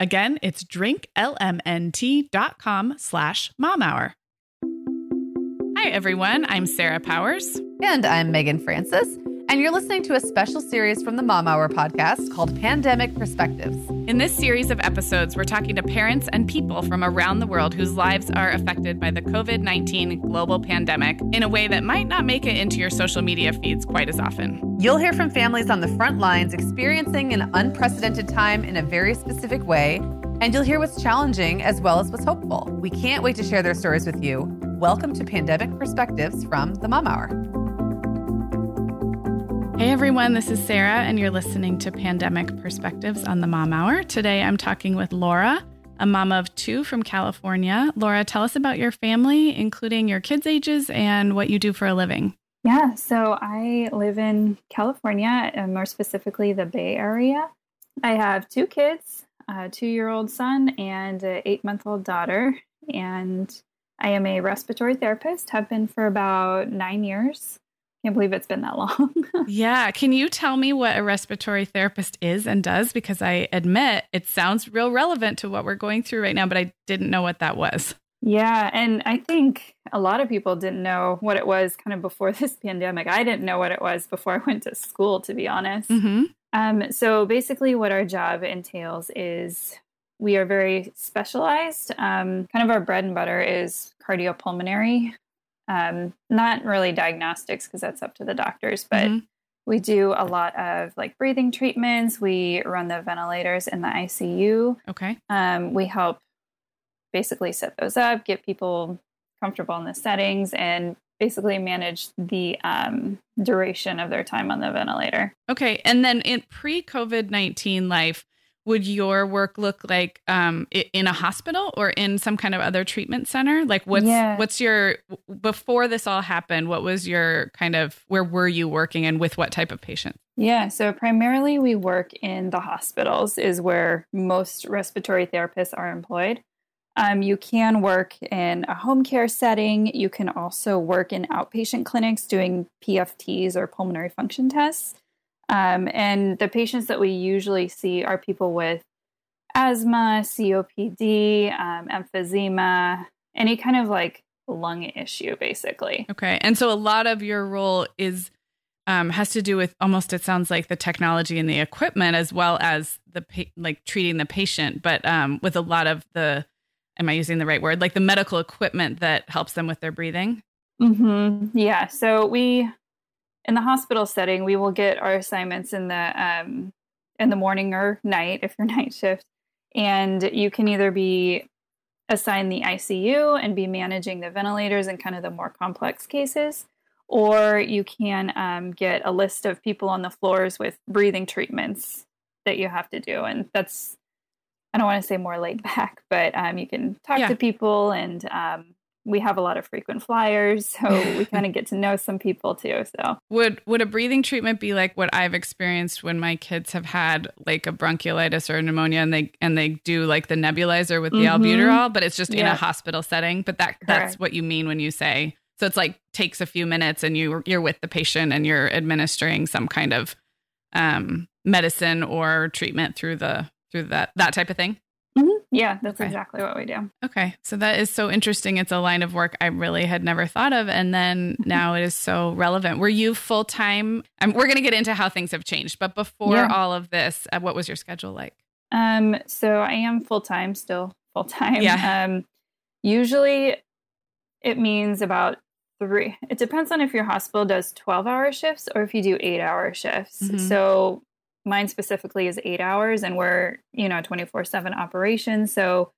Again, it's drinklmnt.com slash mom hour. Hi, everyone. I'm Sarah Powers. And I'm Meagan Francis and you're listening to a special series from the Mom Hour podcast called Pandemic Perspectives. In this series of episodes, we're talking to parents and people from around the world whose lives are affected by the COVID 19 global pandemic in a way that might not make it into your social media feeds quite as often. You'll hear from families on the front lines experiencing an unprecedented time in a very specific way, and you'll hear what's challenging as well as what's hopeful. We can't wait to share their stories with you. Welcome to Pandemic Perspectives from the Mom Hour. Hey everyone, this is Sarah, and you're listening to Pandemic Perspectives on the Mom Hour. Today I'm talking with Laura, a mom of two from California. Laura, tell us about your family, including your kids' ages and what you do for a living. Yeah, so I live in California, and more specifically the Bay Area. I have two kids a two year old son and an eight month old daughter, and I am a respiratory therapist, have been for about nine years. Can't believe it's been that long. yeah. Can you tell me what a respiratory therapist is and does? Because I admit it sounds real relevant to what we're going through right now, but I didn't know what that was. Yeah. And I think a lot of people didn't know what it was kind of before this pandemic. I didn't know what it was before I went to school, to be honest. Mm-hmm. Um, so basically, what our job entails is we are very specialized. Um, kind of our bread and butter is cardiopulmonary um, not really diagnostics because that's up to the doctors, but mm-hmm. we do a lot of like breathing treatments. We run the ventilators in the ICU. Okay. Um, we help basically set those up, get people comfortable in the settings, and basically manage the um, duration of their time on the ventilator. Okay. And then in pre COVID 19 life, would your work look like um, in a hospital or in some kind of other treatment center? Like, what's yeah. what's your before this all happened? What was your kind of where were you working and with what type of patients? Yeah, so primarily we work in the hospitals, is where most respiratory therapists are employed. Um, you can work in a home care setting. You can also work in outpatient clinics doing PFTs or pulmonary function tests. Um, and the patients that we usually see are people with asthma, COPD, um, emphysema, any kind of like lung issue, basically. Okay. And so a lot of your role is um, has to do with almost it sounds like the technology and the equipment as well as the pa- like treating the patient, but um, with a lot of the am I using the right word? Like the medical equipment that helps them with their breathing. Mm-hmm. Yeah. So we in the hospital setting, we will get our assignments in the um, in the morning or night if you're night shift, and you can either be assigned the ICU and be managing the ventilators and kind of the more complex cases, or you can um, get a list of people on the floors with breathing treatments that you have to do, and that's I don't want to say more laid back, but um, you can talk yeah. to people and um, we have a lot of frequent flyers, so we kind of get to know some people too. So would would a breathing treatment be like what I've experienced when my kids have had like a bronchiolitis or pneumonia, and they and they do like the nebulizer with the mm-hmm. albuterol, but it's just in a hospital setting. But that Correct. that's what you mean when you say so. It's like takes a few minutes, and you you're with the patient, and you're administering some kind of um, medicine or treatment through the through that that type of thing? Mm-hmm. Yeah, that's Okay. exactly what we do. Okay, so that is so interesting. It's a line of work I really had never thought of, and then Mm-hmm. now it is so relevant. Were you full time? Um, we're going to get into how things have changed, but before Yeah. all of this, uh, what was your schedule like? Um, so I am full time, still full time. Yeah. Um, usually it means about three. It depends on if your hospital does 12 hour shifts or if you do eight hour shifts. Mhm. So mine specifically is eight hours and we're, you know, 24 seven operation. So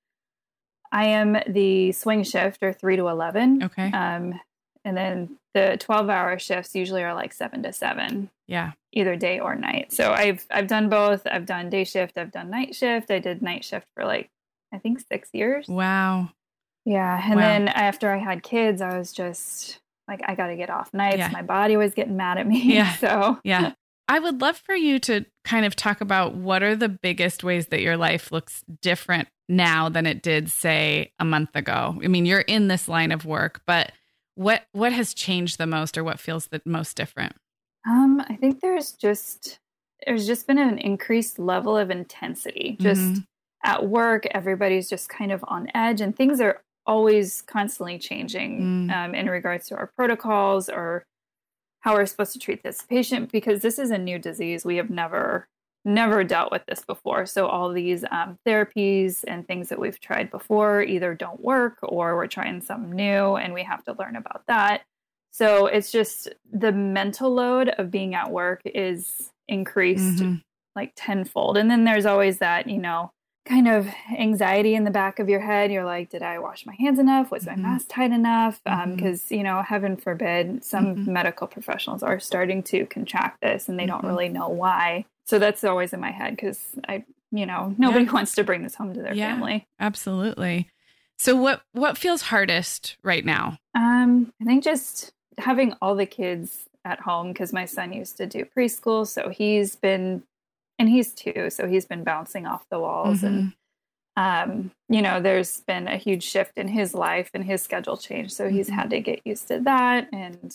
I am the swing shift or three to 11. Okay, Um, and then the 12 hour shifts usually are like seven to seven yeah, either day or night. So I've I've done both. I've done day shift, I've done night shift. I did night shift for like I think 6 years. wow, Yeah, and Wow. then after I had kids, I was just like I got to get off nights. Yeah. My body was getting mad at me. Yeah. So yeah. I would love for you to kind of talk about what are the biggest ways that your life looks different now than it did, say, a month ago. I mean, you're in this line of work, but what what has changed the most, or what feels the most different? um I think there's just there's just been an increased level of intensity. Just Mhm. at work, everybody's just kind of on edge and things are always constantly changing Mm. um, in regards to our protocols or how we're supposed to treat this patient because this is a new disease. We have never, never dealt with this before. So all these um, therapies and things that we've tried before either don't work or we're trying something new and we have to learn about that. So it's just the mental load of being at work is increased Mhm. like tenfold. And then there's always that, you know, kind of anxiety in the back of your head. You're like, did I wash my hands enough? Was my Mhm. mask tight enough? Because, you know, heaven forbid, some Mhm. medical professionals are starting to contract this and they don't Mhm. really know why. So that's always in my head because I, you know, nobody Yeah. wants to bring this home to their Yeah. family. Absolutely. So what what feels hardest right now? Um, I think just having all the kids at home because my son used to do preschool, so he's been, and he's two, so he's been bouncing off the walls, and um, you know, there's been a huge shift in his life and his schedule changed, so he's Mhm. had to get used to that, and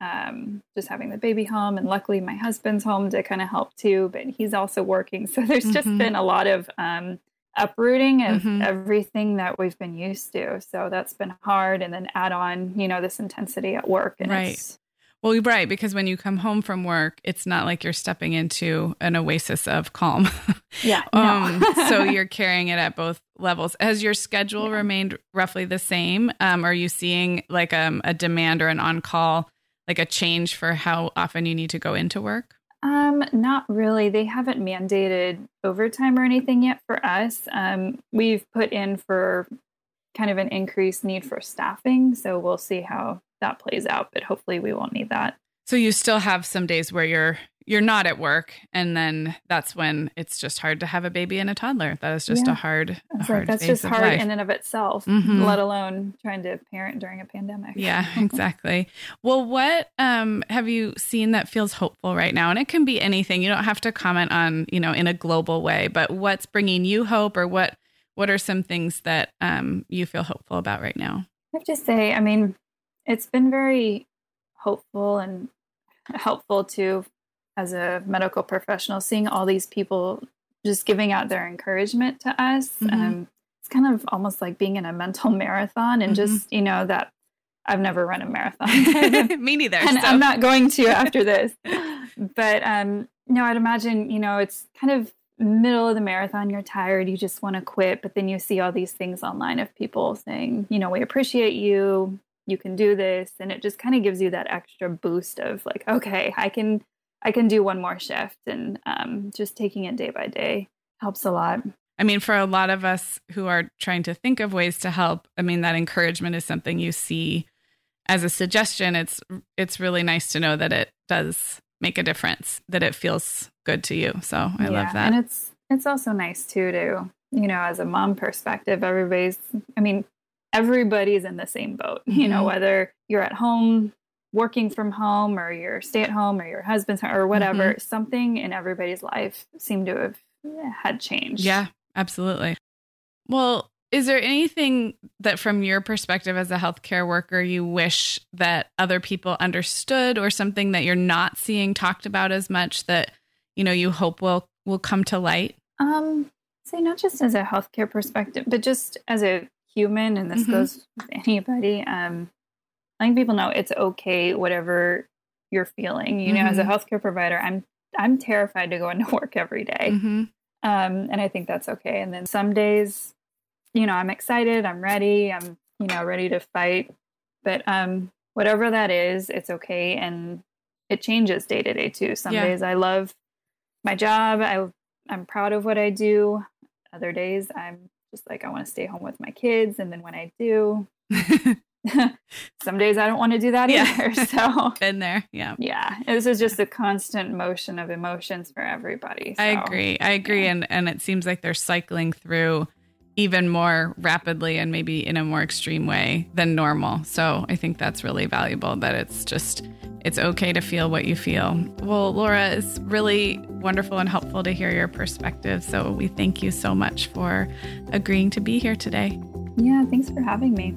um, just having the baby home, and luckily my husband's home to kind of help too, but he's also working, so there's just Mhm. been a lot of um uprooting of Mhm. everything that we've been used to. So that's been hard. And then add on, you know, this intensity at work. And Right. it's, Well, you're right, because when you come home from work, it's not like you're stepping into an oasis of calm. yeah. um, so you're carrying it at both levels. Has your schedule Yeah. remained roughly the same? Um, are you seeing like um, a demand or an on call, like a change for how often you need to go into work? Um, not really. They haven't mandated overtime or anything yet for us. Um, we've put in for kind of an increased need for staffing, so we'll see how that plays out. But hopefully, we won't need that. So you still have some days where you're you're not at work, and then that's when it's just hard to have a baby and a toddler. That is just Yeah. a hard, a hard like that's just hard life. in and of itself, Mhm. let alone trying to parent during a pandemic. Yeah, exactly. Well, what um, have you seen that feels hopeful right now? And it can be anything. You don't have to comment on, you know, in a global way, but what's bringing you hope, or what what are some things that um, you feel hopeful about right now? I have to say, I mean, it's been very hopeful and helpful too as a medical professional, seeing all these people just giving out their encouragement to us. Mhm. Um, it's kind of almost like being in a mental marathon and Mhm. just, you know, that I've never run a marathon. Me neither. and so. I'm not going to after this. But um, no, I'd imagine, you know, it's kind of middle of the marathon, you're tired, you just want to quit, but then you see all these things online of people saying, you know, we appreciate you, you can do this, and it just kind of gives you that extra boost of like, okay, I can I can do one more shift and um, just taking it day by day helps a lot. I mean, for a lot of us who are trying to think of ways to help, I mean, that encouragement is something you see as a suggestion. It's it's really nice to know that it does make a difference, that it feels good to you. So I love that. And it's it's also nice too to, you know, as a mom perspective, everybody's I mean, everybody's in the same boat. You know, Mhm. whether you're at home working from home or you're stay at home or your husband's or whatever, Mm-hmm. something in everybody's life seemed to have eh, had changed. Yeah, absolutely. Well, is there anything that, from your perspective as a healthcare worker, you wish that other people understood, or something that you're not seeing talked about as much that you know, you hope will will come to light? Um, say not just as a healthcare perspective, but just as a human, and this mm-hmm. goes with anybody. Um, think people know it's okay, whatever you're feeling. You mm-hmm. know, as a mm-hmm. healthcare provider, I'm I'm terrified to go into work every day. Mm-hmm. Um, and I think that's okay. And then some days, you know, I'm excited, I'm ready, I'm you know ready to fight. But um, whatever that is, it's okay, and it changes day to day too. Some yeah. days I love my job. I I'm proud of what I do. Other days I'm just like I want to stay home with my kids, and then when I do, some days I don't want to do that yeah. either. So been there, yeah, yeah. This is just a constant motion of emotions for everybody. So, I agree. I agree, yeah. and and it seems like they're cycling through even more rapidly and maybe in a more extreme way than normal. So I think that's really valuable that it's just it's okay to feel what you feel. Well, Laura, it's really wonderful and helpful to hear your perspective. So we thank you so much for agreeing to be here today. Yeah, thanks for having me.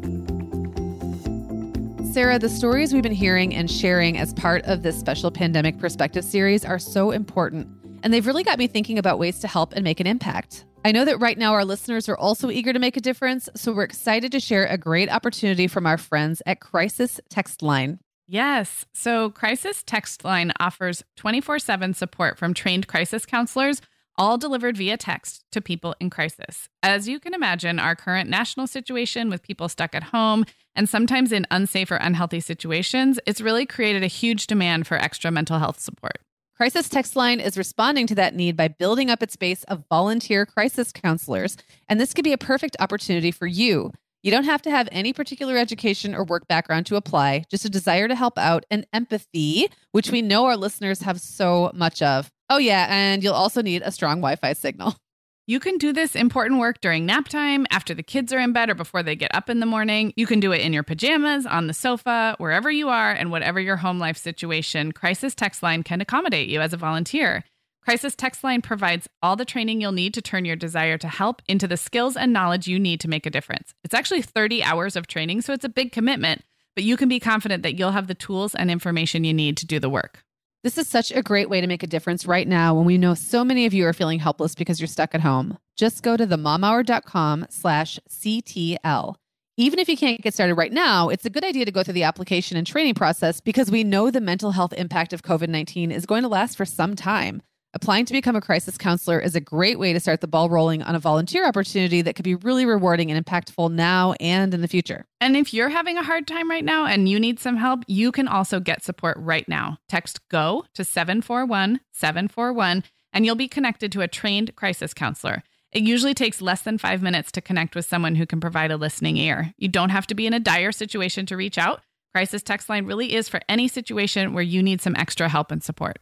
Sarah, the stories we've been hearing and sharing as part of this special pandemic perspective series are so important, and they've really got me thinking about ways to help and make an impact. I know that right now our listeners are also eager to make a difference, so we're excited to share a great opportunity from our friends at Crisis Text Line. Yes. So, Crisis Text Line offers 24 7 support from trained crisis counselors, all delivered via text to people in crisis. As you can imagine, our current national situation with people stuck at home and sometimes in unsafe or unhealthy situations, it's really created a huge demand for extra mental health support. Crisis Text Line is responding to that need by building up its base of volunteer crisis counselors, and this could be a perfect opportunity for you. You don't have to have any particular education or work background to apply, just a desire to help out and empathy, which we know our listeners have so much of. Oh, yeah, and you'll also need a strong Wi Fi signal. You can do this important work during nap time, after the kids are in bed, or before they get up in the morning. You can do it in your pajamas, on the sofa, wherever you are, and whatever your home life situation. Crisis Text Line can accommodate you as a volunteer. Crisis Text Line provides all the training you'll need to turn your desire to help into the skills and knowledge you need to make a difference. It's actually 30 hours of training, so it's a big commitment, but you can be confident that you'll have the tools and information you need to do the work. This is such a great way to make a difference right now when we know so many of you are feeling helpless because you're stuck at home. Just go to themomhour.com slash CTL. Even if you can't get started right now, it's a good idea to go through the application and training process because we know the mental health impact of COVID 19 is going to last for some time. Applying to become a crisis counselor is a great way to start the ball rolling on a volunteer opportunity that could be really rewarding and impactful now and in the future. And if you're having a hard time right now and you need some help, you can also get support right now. Text GO to 741 741 and you'll be connected to a trained crisis counselor. It usually takes less than five minutes to connect with someone who can provide a listening ear. You don't have to be in a dire situation to reach out. Crisis Text Line really is for any situation where you need some extra help and support.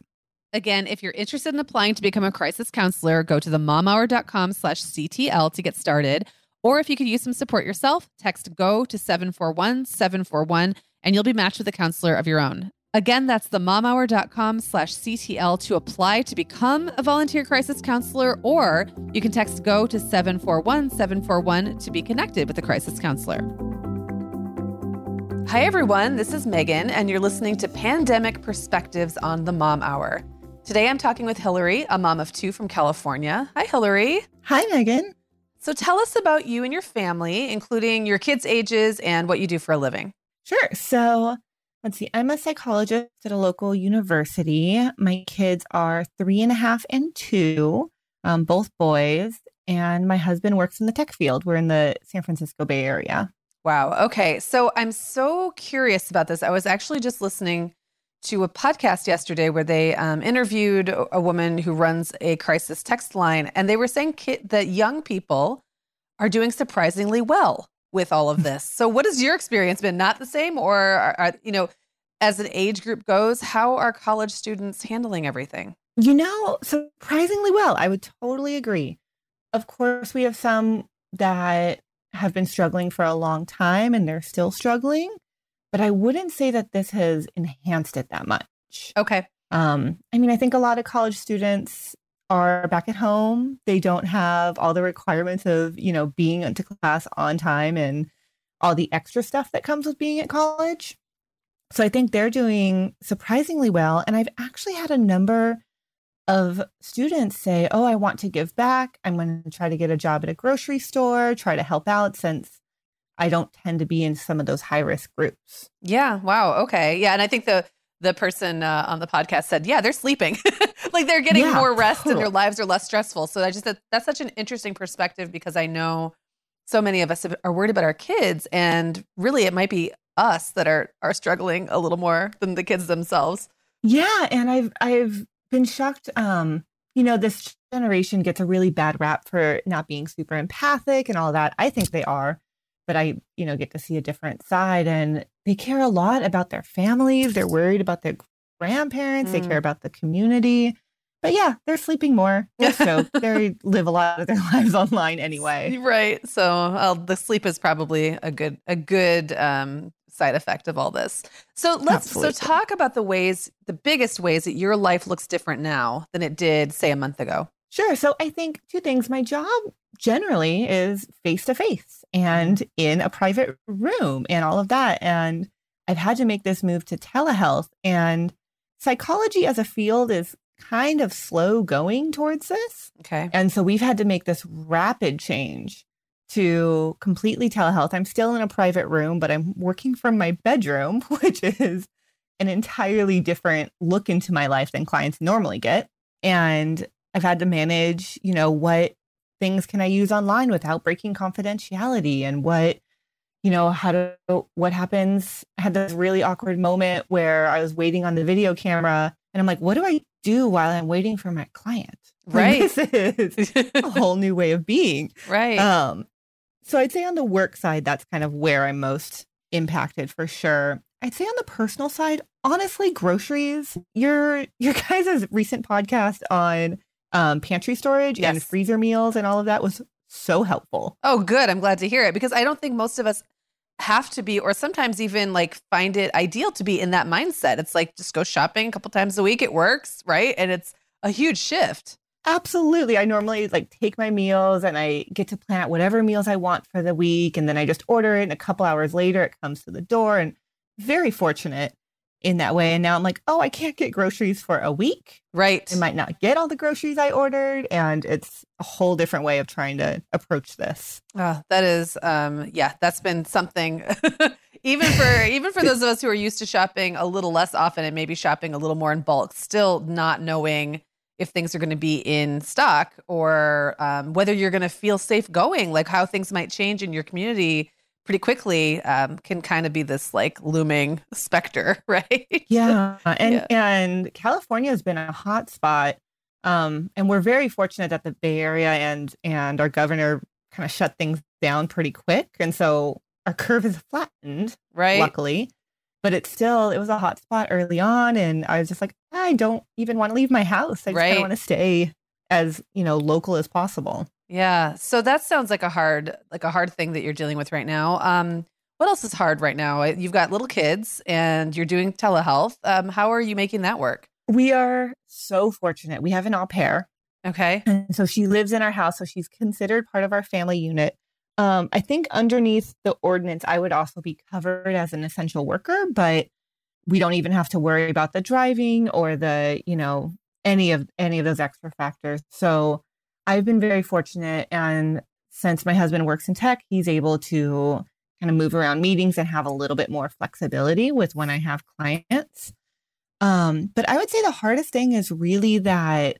Again, if you're interested in applying to become a crisis counselor, go to themomhour.com slash CTL to get started. Or if you could use some support yourself, text GO to 741 741 and you'll be matched with a counselor of your own. Again, that's themomhour.com slash CTL to apply to become a volunteer crisis counselor, or you can text GO to 741 741 to be connected with a crisis counselor. Hi, everyone. This is Meagan, and you're listening to Pandemic Perspectives on the Mom Hour. Today I'm talking with Hilary, a mom of two from California. Hi, Hilary. Hi, Meagan. So tell us about you and your family, including your kids' ages and what you do for a living. Sure. So let's see. I'm a psychologist at a local university. My kids are three and a half and two, um, both boys. And my husband works in the tech field. We're in the San Francisco Bay Area. Wow. Okay. So I'm so curious about this. I was actually just listening to a podcast yesterday where they um, interviewed a woman who runs a crisis text line, and they were saying ki- that young people are doing surprisingly well with all of this. so, what has your experience been? Not the same, or are, are, you know, as an age group goes, how are college students handling everything? You know, surprisingly well. I would totally agree. Of course, we have some that have been struggling for a long time and they're still struggling but I wouldn't say that this has enhanced it that much. Okay. Um, I mean, I think a lot of college students are back at home. They don't have all the requirements of, you know, being into class on time and all the extra stuff that comes with being at college. So I think they're doing surprisingly well. And I've actually had a number of students say, Oh, I want to give back. I'm going to try to get a job at a grocery store, try to help out since I don't tend to be in some of those high risk groups. Yeah. Wow. Okay. Yeah. And I think the, the person uh, on the podcast said, yeah, they're sleeping. like they're getting yeah, more rest totally. and their lives are less stressful. So I just, that, that's such an interesting perspective because I know so many of us are worried about our kids and really it might be us that are, are struggling a little more than the kids themselves. Yeah. And I've, I've been shocked. Um, you know, this generation gets a really bad rap for not being super empathic and all that. I think they are, but I, you know, get to see a different side and they care a lot about their families. They're worried about their grandparents. Mm. They care mm. about the community. But yeah, they're sleeping more. They're they live a lot of their lives online anyway. Right. So uh, the sleep is probably a good a good um, side effect of all this. So let's Absolutely. so talk about the ways, the biggest ways that your life looks different now than it did, say, a month ago. Sure. So I think two things. My job generally is face to face and mm-hmm. in a private room and all of that. And I've had to make this move to telehealth. And psychology as a field is kind of slow going towards this. Okay. And so we've had to make this rapid change to completely telehealth. I'm still in a private room, but I'm working from my bedroom, which is an entirely different look into my life than clients normally get. And I've had to manage, you know, what things can I use online without breaking confidentiality and what, you know, how to, what happens. I had this really awkward moment where I was waiting on the video camera and I'm like, what do I do while I'm waiting for my client? Right. Like, this is a whole new way of being. Right. Um, so I'd say on the work side, that's kind of where I'm most impacted for sure. I'd say on the personal side, honestly, groceries. Your your guys' recent podcast on um, pantry storage yes. and freezer meals and all of that was so helpful. Oh, good. I'm glad to hear it because I don't think most of us have to be, or sometimes even like find it ideal to be in that mindset. It's like just go shopping a couple times a week. It works, right? And it's a huge shift. Absolutely. I normally like take my meals and I get to plan out whatever meals I want for the week. And then I just order it. And a couple hours later, it comes to the door. And very fortunate in that way. And now I'm like, oh, I can't get groceries for a week. Right. I might not get all the groceries I ordered. And it's a whole different way of trying to approach this. Oh, that is, um, yeah, that's been something. even for even for those of us who are used to shopping a little less often and maybe shopping a little more in bulk, still not knowing if things are going to be in stock or um, whether you're going to feel safe going, like how things might change in your community pretty quickly um, can kind of be this like looming specter, right? Yeah. And yeah. and California has been a hot spot. Um, and we're very fortunate that the Bay Area and and our governor kind of shut things down pretty quick. And so our curve is flattened, right? Luckily but it's still it was a hot spot early on and i was just like i don't even want to leave my house i just right. want to stay as you know local as possible yeah so that sounds like a hard like a hard thing that you're dealing with right now. Um what else is hard right now? You've got little kids and you're doing telehealth. Um how are you making that work? We are so fortunate. We have an au pair. Okay. And so she lives in our house so she's considered part of our family unit. Um, I think underneath the ordinance, I would also be covered as an essential worker, but we don't even have to worry about the driving or the, you know, any of any of those extra factors. So I've been very fortunate. And since my husband works in tech, he's able to kind of move around meetings and have a little bit more flexibility with when I have clients. Um, but I would say the hardest thing is really that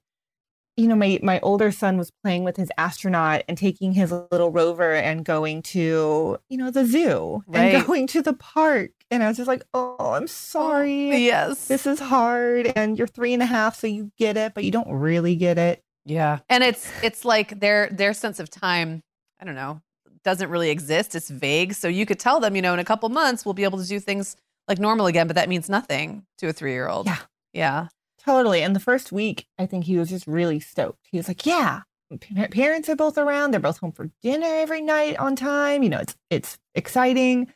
you know, my my older son was playing with his astronaut and taking his little rover and going to, you know, the zoo right. and going to the park. And I was just like, oh, I'm sorry. Yes. This is hard. And you're three and a half, so you get it, but you don't really get it. Yeah. And it's it's like their their sense of time, I don't know, doesn't really exist. It's vague. So you could tell them, you know, in a couple months we'll be able to do things like normal again, but that means nothing to a three year old. Yeah. Yeah. Totally. And the first week, I think he was just really stoked. He was like, "Yeah, parents are both around. They're both home for dinner every night on time. You know, it's it's exciting."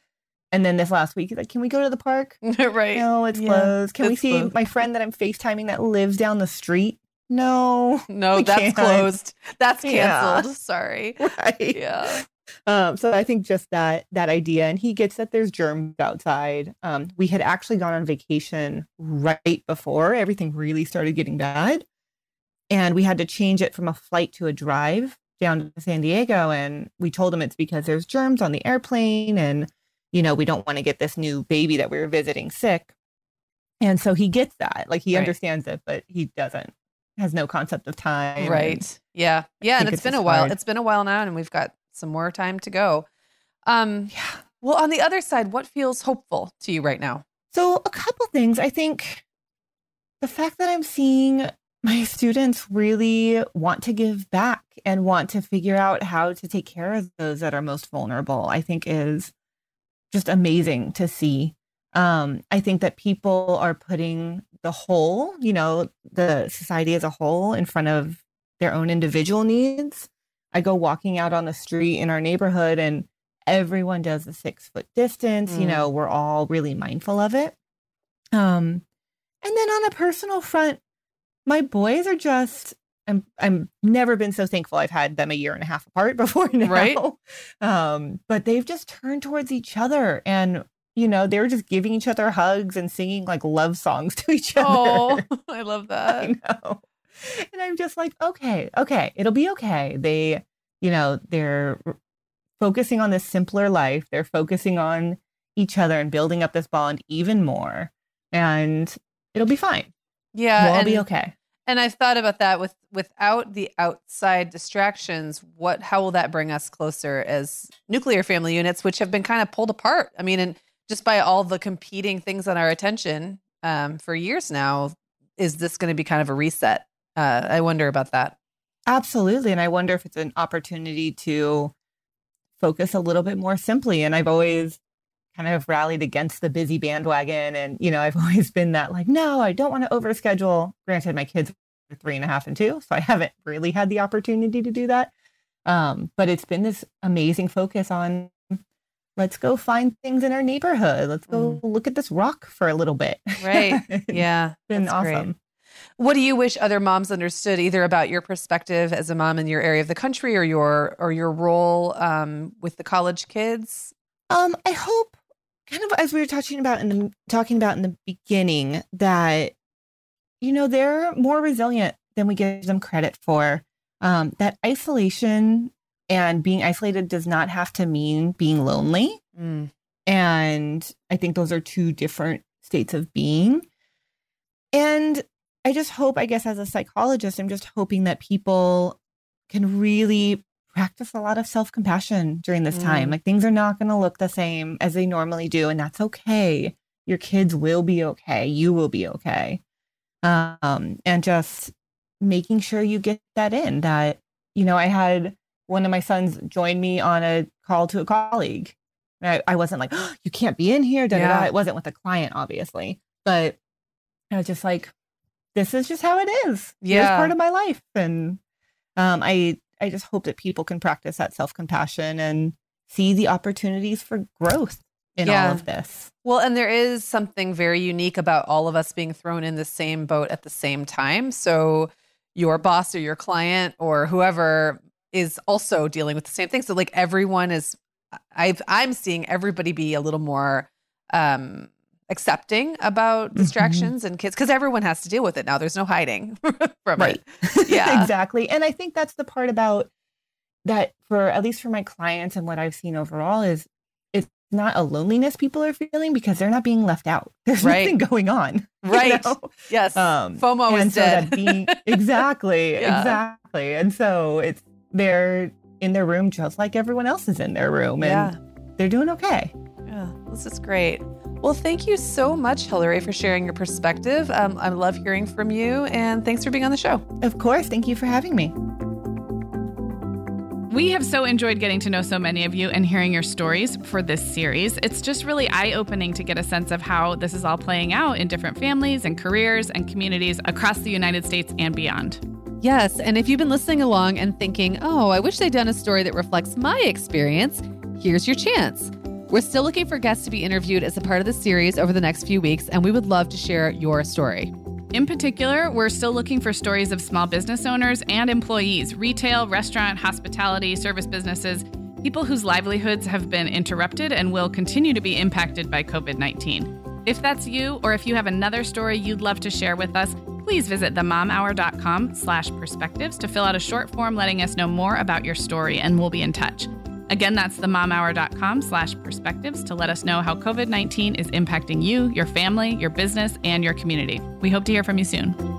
And then this last week, he's like, "Can we go to the park?" right. No, it's yeah, closed. Can we see closed. my friend that I'm FaceTiming that lives down the street? No, no, that's can't. closed. That's canceled. Yeah. Sorry. Right. Yeah. Um, so I think just that that idea, and he gets that there's germs outside. Um, we had actually gone on vacation right before everything really started getting bad, And we had to change it from a flight to a drive down to San Diego. And we told him it's because there's germs on the airplane. And, you know, we don't want to get this new baby that we were visiting sick. And so he gets that. Like he Right. understands it, but he doesn't, has no concept of time. Right. Yeah. Yeah. And it's it's been a while. hard. It's been a while now, and we've got some more time to go. Um, Yeah. well, on the other side, what feels hopeful to you right now? So, a couple things. I think the fact that I'm seeing my students really want to give back and want to figure out how to take care of those that are most vulnerable, I think is just amazing to see. Um, I think that people are putting the whole, you know, the society as a whole in front of their own individual needs. I go walking out on the street in our neighborhood and everyone does the six foot distance. You Mm. know, we're all really mindful of it. Um, and then on a personal front, my boys are just I'm I'm never been so thankful I've had them a year and a half apart before now. Right. Um, but they've just turned towards each other and you know, they were just giving each other hugs and singing like love songs to each other. Oh, I love I that. know. And I'm just like, okay, okay, it'll be okay. They, you know, they're focusing on this simpler life. They're focusing on each other and building up this bond even more. And it'll be fine. Yeah. we'll and, be okay. and I've thought about that with without the outside distractions, what how will that bring us closer as nuclear family units, which have been kind of pulled apart? I mean, and just by all the competing things on our attention um, for years now, is this going to be kind of a reset? Uh, I wonder about that. Absolutely. And I wonder if it's an opportunity to focus a little bit more simply. And I've always kind of rallied against the busy bandwagon. And, you know, I've always been that like, no, I don't want to overschedule. Granted, my kids are three and a half and two, so I haven't really had the opportunity to do that. Um, but it's been this amazing focus on let's go find things in our neighborhood. Let's go look at this rock for a little bit. Right. It's Yeah. been that's great. awesome. What do you wish other moms understood, either about your perspective as a mom in your area of the country, or your or your role um, with the college kids? Um, I hope, kind of as we were talking about in the talking about in the beginning, that you know they're more resilient than we give them credit for. Um, that isolation and being isolated does not have to mean being lonely, Mm. and I think those are two different states of being. And I just hope, I guess, as a psychologist, I'm just hoping that people can really practice a lot of self compassion during this time. Mm. Like things are not going to look the same as they normally do, and that's okay. Your kids will be okay. You will be okay. Um, and just making sure you get that in that, you know, I had one of my sons joined me on a call to a colleague. And I, I wasn't like, oh, you can't be in here. Da, da, da. Yeah. It wasn't with a client, obviously. But I was just like, this is just how it is. Yeah. part of my life. And um, I I just hope that people can practice that self compassion and see the opportunities for growth in Yeah. all of this. Well, and there is something very unique about all of us being thrown in the same boat at the same time. So your boss or your client or whoever is also dealing with the same thing. So like everyone is I've I'm seeing everybody be a little more um accepting about Mhm. distractions and kids because everyone has to deal with it now. There's no hiding from Right. it. Yeah. exactly. And I think that's the part about that for at least for my clients and what I've seen overall is it's not a loneliness people are feeling because they're not being left out. There's Right. nothing going on. you Right. know? Yes. Um, FOMO is so dead. being exactly, Yeah. exactly. And so it's they're in their room just like everyone else is in their room and yeah. they're doing okay. Yeah, this is great. Well, thank you so much, Hilary, for sharing your perspective. Um, I love hearing from you, and thanks for being on the show. Of course. Thank you for having me. We have so enjoyed getting to know so many of you and hearing your stories for this series. It's just really eye opening to get a sense of how this is all playing out in different families and careers and communities across the United States and beyond. Yes, and if you've been listening along and thinking, oh, I wish they'd done a story that reflects my experience, here's your chance. We're still looking for guests to be interviewed as a part of the series over the next few weeks, and we would love to share your story. In particular, we're still looking for stories of small business owners and employees, retail, restaurant, hospitality, service businesses, people whose livelihoods have been interrupted and will continue to be impacted by COVID 19. If that's you, or if you have another story you'd love to share with us, Please visit themomhour.com slash perspectives to fill out a short form letting us know more about your story, and we'll be in touch. Again, that's themomhour.com slash perspectives to let us know how COVID 19 is impacting you, your family, your business, and your community. We hope to hear from you soon.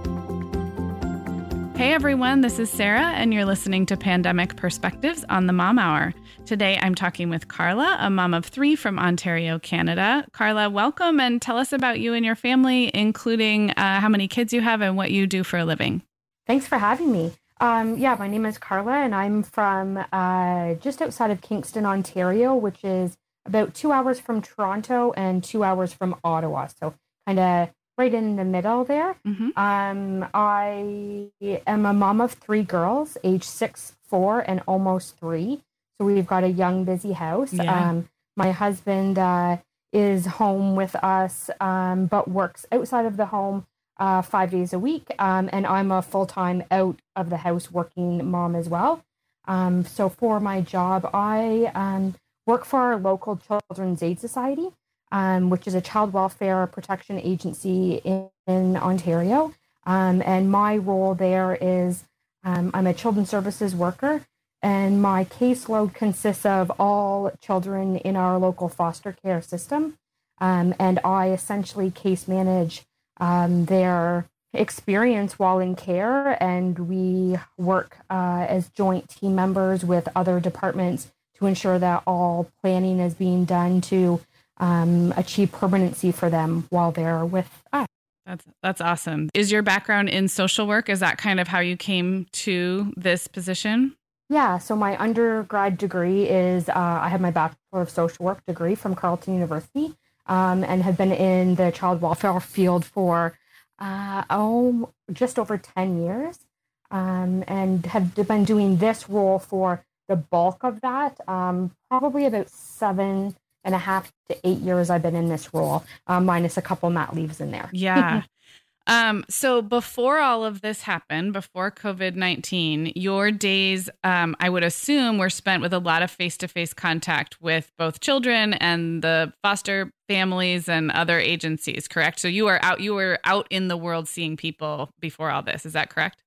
Hey everyone, this is Sarah, and you're listening to Pandemic Perspectives on the Mom Hour. Today I'm talking with Carla, a mom of three from Ontario, Canada. Carla, welcome and tell us about you and your family, including uh, how many kids you have and what you do for a living. Thanks for having me. Um, yeah, my name is Carla, and I'm from uh, just outside of Kingston, Ontario, which is about two hours from Toronto and two hours from Ottawa. So kind of right in the middle there. Mm-hmm. Um, I am a mom of three girls, age six, four, and almost three. So we've got a young, busy house. Yeah. Um, my husband uh, is home with us, um, but works outside of the home uh, five days a week. Um, and I'm a full time out of the house working mom as well. Um, so for my job, I um, work for our local Children's Aid Society um, which is a child welfare protection agency in, in Ontario. Um, and my role there is um, I'm a children's services worker, and my caseload consists of all children in our local foster care system. Um, and I essentially case manage um, their experience while in care, and we work uh, as joint team members with other departments to ensure that all planning is being done to um, achieve permanency for them while they're with us. That's that's awesome. Is your background in social work? Is that kind of how you came to this position? Yeah. So my undergrad degree is uh, I have my bachelor of social work degree from Carleton University, um, and have been in the child welfare field for uh, oh just over ten years, um, and have been doing this role for the bulk of that, um, probably about seven and a half to eight years I've been in this role, um, minus a couple mat leaves in there. Yeah. um, so before all of this happened, before COVID 19, your days, um, I would assume, were spent with a lot of face to face contact with both children and the foster families and other agencies, correct? So you are out, you were out in the world seeing people before all this. Is that correct?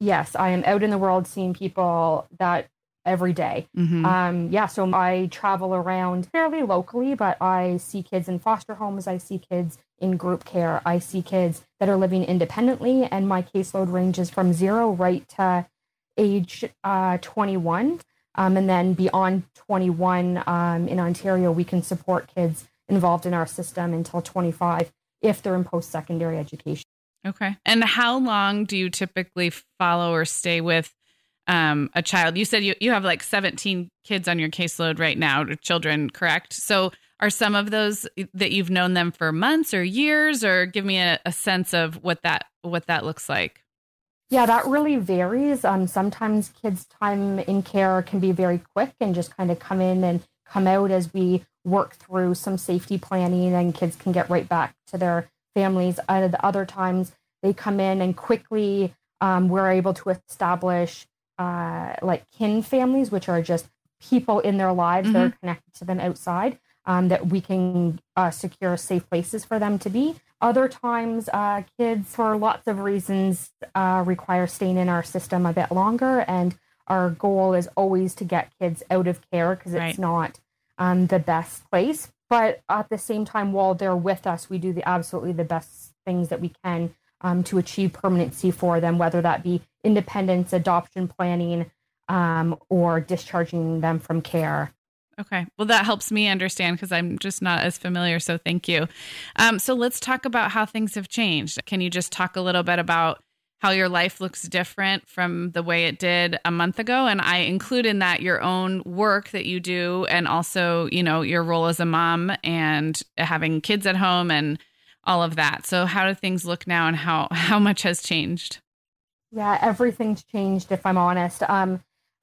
Yes, I am out in the world seeing people that every day. Mm-hmm. Um, yeah, so I travel around fairly locally, but I see kids in foster homes, I see kids in group care, I see kids that are living independently, and my caseload ranges from zero right to age uh, 21. Um, and then beyond 21 um, in Ontario, we can support kids involved in our system until 25 if they're in post secondary education. Okay. And how long do you typically follow or stay with um, a child. You said you, you have like 17 kids on your caseload right now, children, correct? So are some of those that you've known them for months or years, or give me a, a sense of what that what that looks like? Yeah, that really varies. Um, sometimes kids' time in care can be very quick and just kind of come in and come out as we work through some safety planning, and kids can get right back to their families. At other times, they come in and quickly um, we're able to establish uh, like kin families, which are just people in their lives mm-hmm. that are mm-hmm. connected to them outside, um, that we can uh, secure safe places for them to be. Other times, uh, kids, for lots of reasons, uh, require staying in our system a bit longer. And our goal is always to get kids out of care because right. it's not um, the best place. But at the same time, while they're with us, we do the absolutely the best things that we can um, to achieve permanency for them, whether that be independence, adoption planning, um, or discharging them from care. Okay. Well, that helps me understand because I'm just not as familiar. So thank you. Um, so let's talk about how things have changed. Can you just talk a little bit about how your life looks different from the way it did a month ago? And I include in that your own work that you do and also, you know, your role as a mom and having kids at home and all of that. So how do things look now and how how much has changed? Yeah, everything's changed if I'm honest. Um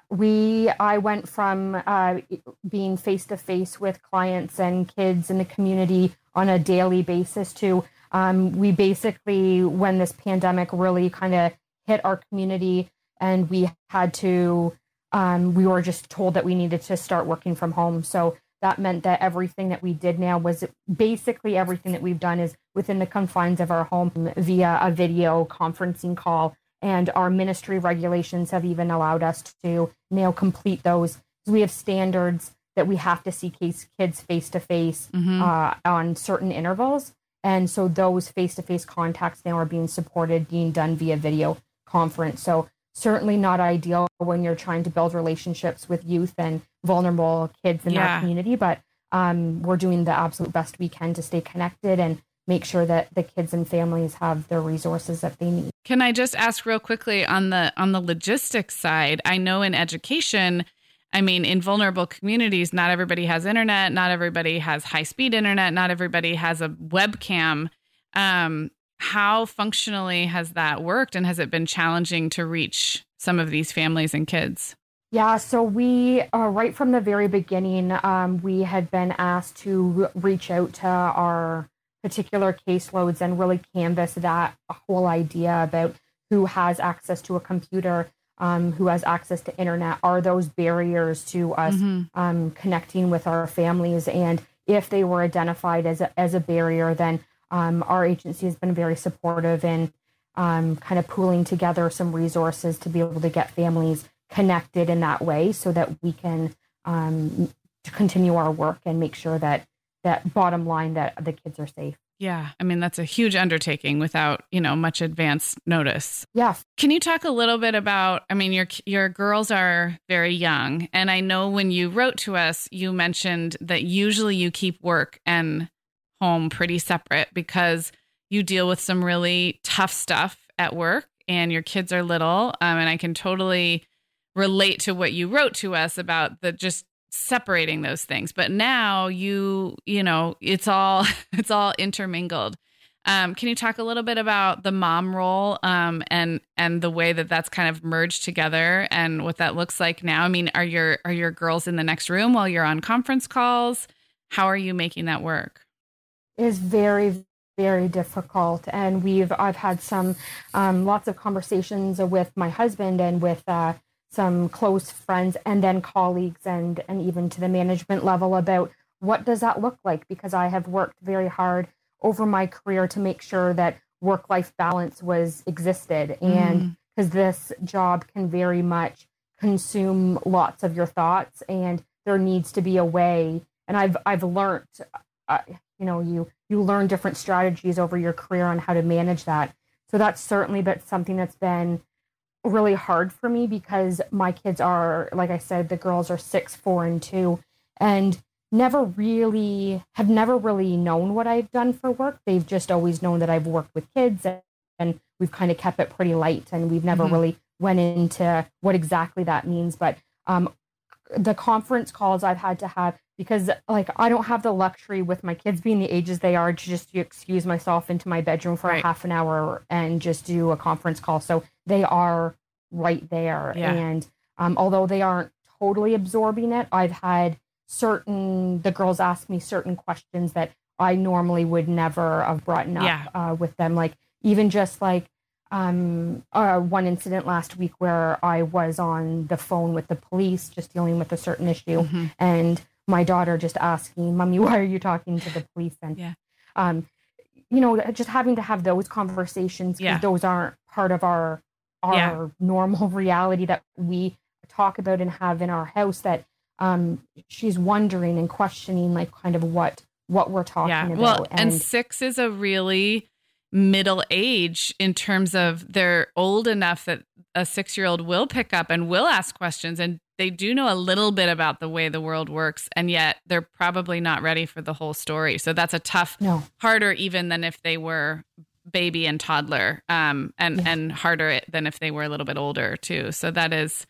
we I went from uh, being face to face with clients and kids in the community on a daily basis to um, we basically when this pandemic really kind of hit our community and we had to um, we were just told that we needed to start working from home so that meant that everything that we did now was basically everything that we've done is within the confines of our home via a video conferencing call. And our ministry regulations have even allowed us to now complete those. We have standards that we have to see case kids face to face on certain intervals. And so those face to face contacts now are being supported, being done via video conference. So certainly not ideal when you're trying to build relationships with youth and vulnerable kids in Yeah. our community, but um, we're doing the absolute best we can to stay connected and make sure that the kids and families have the resources that they need. Can I just ask real quickly on the on the logistics side? I know in education, I mean in vulnerable communities, not everybody has internet, not everybody has high speed internet, not everybody has a webcam. Um, how functionally has that worked, and has it been challenging to reach some of these families and kids? Yeah, so we, uh, right from the very beginning, um, we had been asked to re- reach out to our particular caseloads and really canvas that whole idea about who has access to a computer, um, who has access to internet. Are those barriers to us um, connecting with our families? And if they were identified as a, as a barrier, then um, our agency has been very supportive in um, kind of pooling together some resources to be able to get families connected in that way so that we can um, to continue our work and make sure that that bottom line that the kids are safe. Yeah, I mean that's a huge undertaking without you know much advance notice. Yeah, Can you talk a little bit about? I mean, your your girls are very young, and I know when you wrote to us, you mentioned that usually you keep work and home pretty separate because you deal with some really tough stuff at work, and your kids are little. Um, and I can totally relate to what you wrote to us about the just separating those things. But now you, you know, it's all it's all intermingled. Um, can you talk a little bit about the mom role um, and and the way that that's kind of merged together and what that looks like now? I mean, are your are your girls in the next room while you're on conference calls? How are you making that work? Is very very difficult. And we've i've had some um, lots of conversations with my husband and with uh, some close friends and then colleagues and and even to the management level about what does that look like? Because i have worked very hard over my career to make sure that work life balance was existed. And because this job can very much consume lots of your thoughts and there needs to be a way. And i've i've learned uh, you know you you learn different strategies over your career on how to manage that. So that's certainly been something that's been really hard for me because my kids are like i said the girls are six four and two and never really have never really known what i've done for work. They've just always known that i've worked with kids and, we've kind of kept it pretty light and we've never Mhm. really went into what exactly that means. But um, the conference calls I've had to have because like I don't have the luxury with my kids being the ages they are to just excuse myself into my bedroom for Right. a half an hour and just do a conference call. So they are right there. Yeah. And um, although they aren't totally absorbing it, I've had certain the girls ask me certain questions that I normally would never have brought up Yeah. uh, with them. Like even just like um uh, one incident last week where I was on the phone with the police just dealing with a certain issue Mhm. and my daughter just asking mommy why are you talking to the police and Yeah. um you know just having to have those conversations yeah. those aren't part of our our Yeah. normal reality that we talk about and have in our house that um she's wondering and questioning like kind of what what we're talking yeah. about Well, and six is a really middle age in terms of they're old enough that a six year old will pick up and will ask questions and they do know a little bit about the way the world works and yet they're probably not ready for the whole story so that's a tough no harder even than if they were baby and toddler um and Yeah. and harder than if they were a little bit older too so that is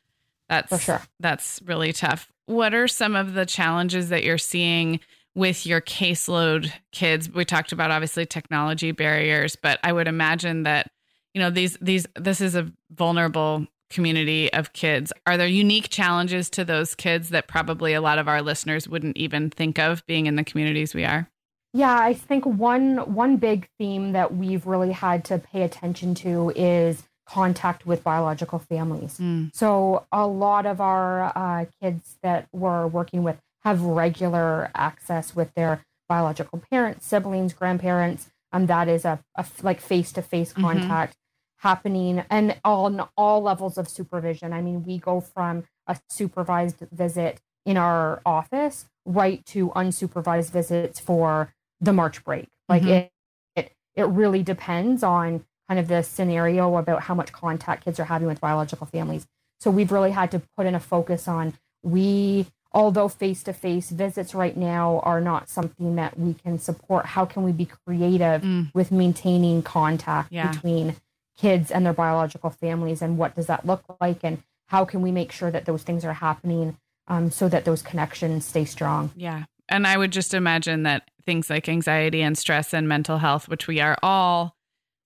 that's For sure. that's really tough what are some of the challenges that you're seeing with your caseload kids we talked about obviously technology barriers but i would imagine that you know these these this is a vulnerable community of kids are there unique challenges to those kids that probably a lot of our listeners wouldn't even think of being in the communities we are Yeah, I think one one big theme that we've really had to pay attention to is contact with biological families. Mm. So a lot of our uh, kids that we're working with have regular access with their biological parents, siblings, grandparents. Um, that is a, a like face to face contact happening and on all levels of supervision. I mean, we go from a supervised visit in our office right to unsupervised visits for the March break. Like Mhm. it, it, it really depends on kind of the scenario about how much contact kids are having with biological families. So we've really had to put in a focus on we, although face to face visits right now are not something that we can support. How can we be creative Mm. with maintaining contact Yeah. between kids and their biological families, and what does that look like, and how can we make sure that those things are happening um, so that those connections stay strong? Yeah. And I would just imagine that things like anxiety and stress and mental health, which we are all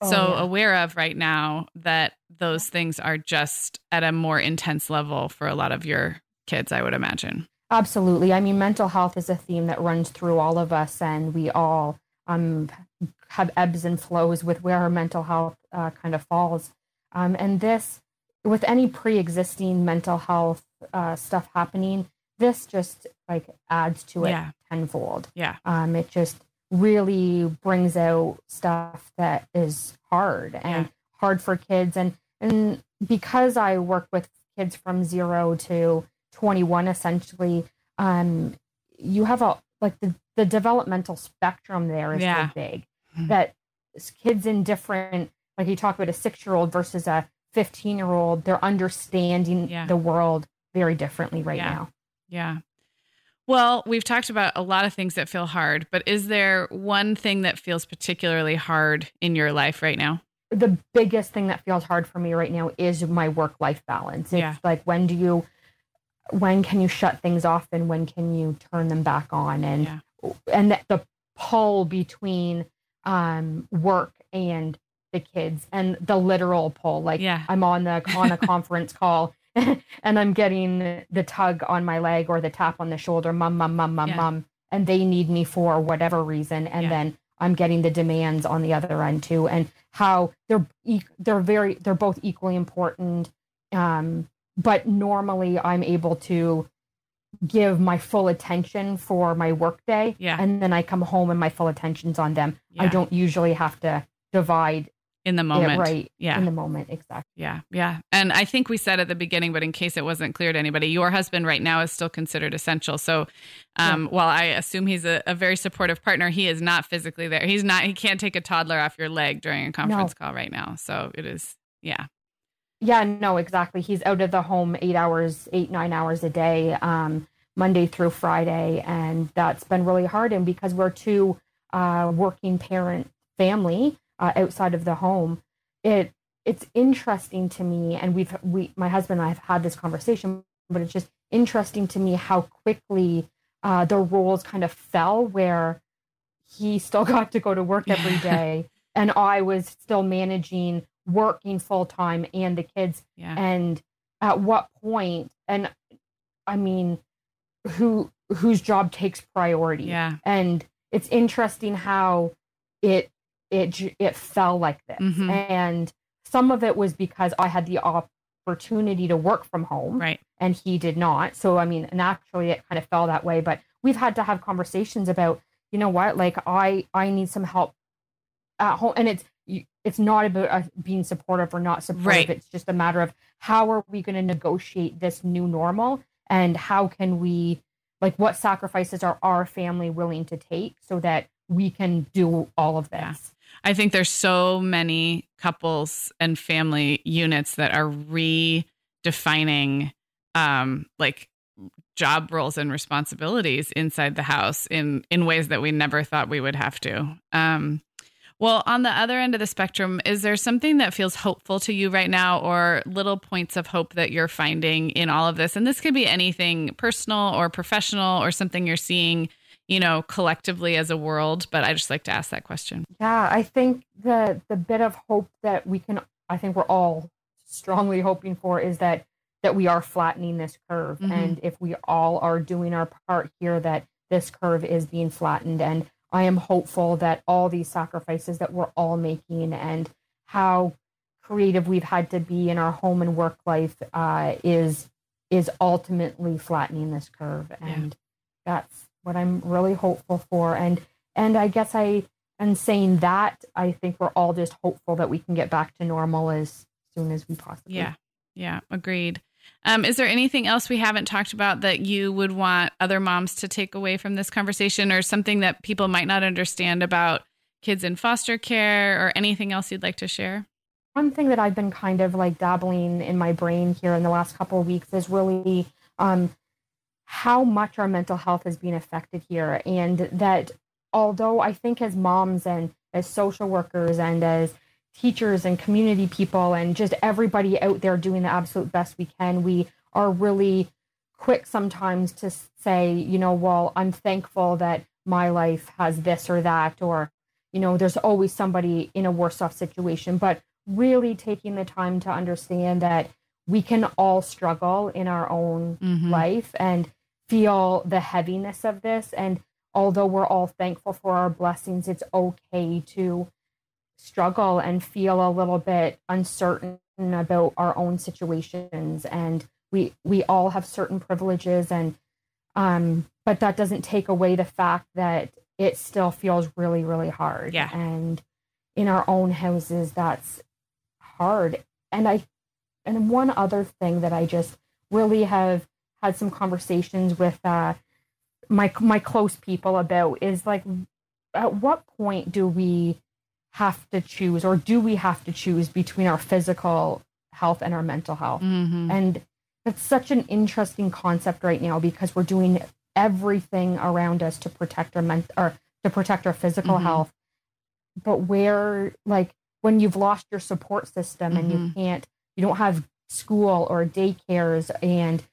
Oh, so yeah. aware of right now, that those things are just at a more intense level for a lot of your kids, I would imagine. Absolutely. I mean, mental health is a theme that runs through all of us, and we all um, have ebbs and flows with where our mental health uh, kind of falls. Um, and this, with any pre existing mental health uh, stuff happening, this just like adds to it Yeah. tenfold. Yeah. Um, it just really brings out stuff that is hard and Yeah. hard for kids. And, and because I work with kids from zero to 21 essentially um you have a like the, the developmental spectrum there is so big Mhm. that kids in different like you talk about a six year old versus a 15 year old they're understanding Yeah. the world very differently right Yeah. now Yeah. Well, we've talked about a lot of things that feel hard, but is there one thing that feels particularly hard in your life right now? the biggest thing that feels hard for me right now is my work life balance it's Yeah. like when do you when can you shut things off and when can you turn them back on and Yeah. and the, the pull between um work and the kids and the literal pull like Yeah. i'm on the on a conference call and i'm getting the tug on my leg or the tap on the shoulder mum mum mum mum Yeah. mum and they need me for whatever reason and Yeah. then i'm getting the demands on the other end too and how they're they're very they're both equally important um but normally i'm able to give my full attention for my workday Yeah. and then i come home and my full attention's on them i don't usually have to divide in the moment. right Yeah. in the moment exactly Yeah, yeah. And I think we said at the beginning, but in case it wasn't clear to anybody, your husband right now is still considered essential. So um, while I assume he's a, a very supportive partner, he is not physically there. He's not, he can't take a toddler off your leg during a conference call right now. So it is, yeah. Yeah no exactly. He's out of the home eight hours eight nine hours a day um monday through friday. And that's been really hard. And because we're two uh working parent family uh, outside of the home it it's interesting to me. And we've we my husband and i have had this conversation but it's just interesting to me how quickly uh the roles kind of fell where he still got to go to work every day. And i was still managing working full time and the kids Yeah. and at what point and i mean who whose job takes priority Yeah. and it's interesting how it it it fell like this Mhm. and some of it was because i had the opportunity to work from home Right. and he did not so i mean naturally it kind of fell that way but we've had to have conversations about you know what like i i need some help at home and it's it's not about us being supportive or not supportive Right. it's just a matter of how are we going to negotiate this new normal and how can we like what sacrifices are our family willing to take so that we can do all of Yeah. this I think there's so many couples and family units that are redefining um like job roles and responsibilities inside the house in in ways that we never thought we would have to. Um well, on the other end of the spectrum, is there something that feels hopeful to you right now or little points of hope that you're finding in all of this? And this could be anything personal or professional or something you're seeing, you know, collectively as a world, but I just like to ask that question. Yeah, I think the the bit of hope that we can I think we're all strongly hoping for is that that we are flattening this curve Mhm. and if we all are doing our part here that this curve is being flattened and I am hopeful that all these sacrifices that we're all making and how creative we've had to be in our home and work life uh, is is ultimately flattening this curve and that's what I'm really hopeful for. And and I guess I and saying that, I think we're all just hopeful that we can get back to normal as soon as we possibly. Yeah. Yeah. Agreed. Um, is there anything else we haven't talked about that you would want other moms to take away from this conversation or something that people might not understand about kids in foster care or anything else you'd like to share? One thing that I've been kind of like dabbling in my brain here in the last couple of weeks is really um, how much our mental health is being affected here. And that although I think as moms and as social workers and as teachers and community people and just everybody out there doing the absolute best we can, we are really quick sometimes to say, you know, well, I'm thankful that my life has this or that, or, you know, there's always somebody in a worse off situation. But really taking the time to understand that we can all struggle in our own mm-hmm. life and feel the heaviness of this. And although we're all thankful for our blessings, it's okay to struggle and feel a little bit uncertain about our own situations. And we we all have certain privileges and um but that doesn't take away the fact that it still feels really, really hard. Yeah. And in our own houses, that's hard. And I, and one other thing that I just really have had some conversations with uh, my my close people about is like, at what point do we have to choose, or do we have to choose between our physical health and our mental health? Mm-hmm. And that's such an interesting concept right now because we're doing everything around us to protect our mental or to protect our physical mm-hmm. health but where like when you've lost your support system mm-hmm. and you mm-hmm. can't you don't have school or daycares and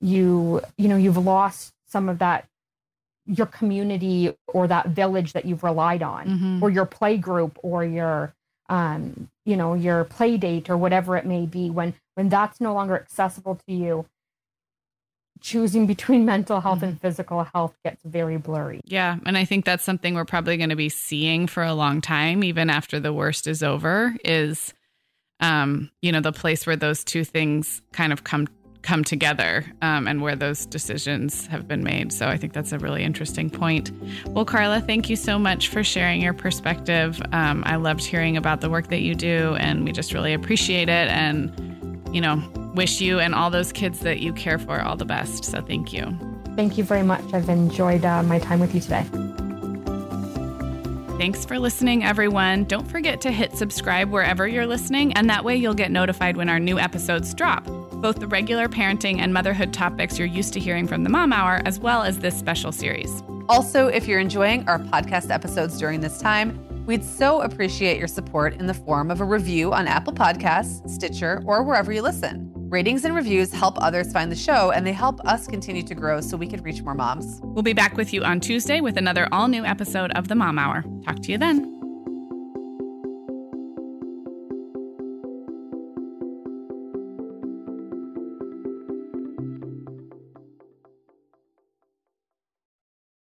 you you know you've lost some of that your community or that village that you've relied on mm-hmm. or your play group or your um you know your play date or whatever it may be when when that's no longer accessible to you choosing between mental health and mm-hmm. physical health gets very blurry. Yeah. And I think that's something we're probably going to be seeing for a long time, even after the worst is over, is, um, you know, the place where those two things kind of come come together um, and where those decisions have been made. So I think that's a really interesting point. Well, Carla, thank you so much for sharing your perspective. Um, I loved hearing about the work that you do, and we just really appreciate it. And, you know, wish you and all those kids that you care for all the best. So thank you. Thank you very much. I've enjoyed uh, my time with you today. Thanks for listening, everyone. Don't forget to hit subscribe wherever you're listening, and that way you'll get notified when our new episodes drop. Both the regular parenting and motherhood topics you're used to hearing from the Mom Hour, as well as this special series. Also, if you're enjoying our podcast episodes during this time, we'd so appreciate your support in the form of a review on Apple Podcasts, Stitcher, or wherever you listen. Ratings and reviews help others find the show, and they help us continue to grow so we can reach more moms. We'll be back with you on Tuesday with another all new episode of The Mom Hour. Talk to you then.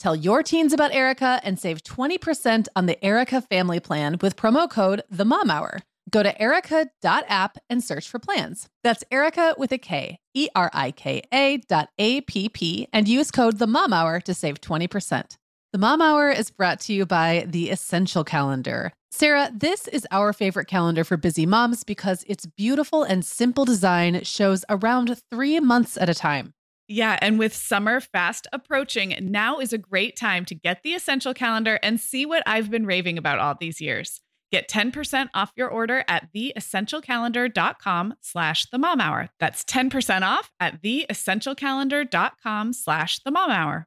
Tell your teens about Erika and save 20% on the Erika family plan with promo code The Mom Hour. Go to erika.app and search for plans. That's Erika with a K, E R I K A dot A P P, and use code The Mom Hour to save 20%. The Mom Hour is brought to you by the Essential Calendar. Sarah, this is our favorite calendar for busy moms because its beautiful and simple design shows around three months at a time. Yeah, and with summer fast approaching, now is a great time to get the essential calendar and see what I've been raving about all these years. Get 10% off your order at theessentialcalendar.com slash the mom hour. That's 10% off at theessentialcalendar.com slash the mom hour.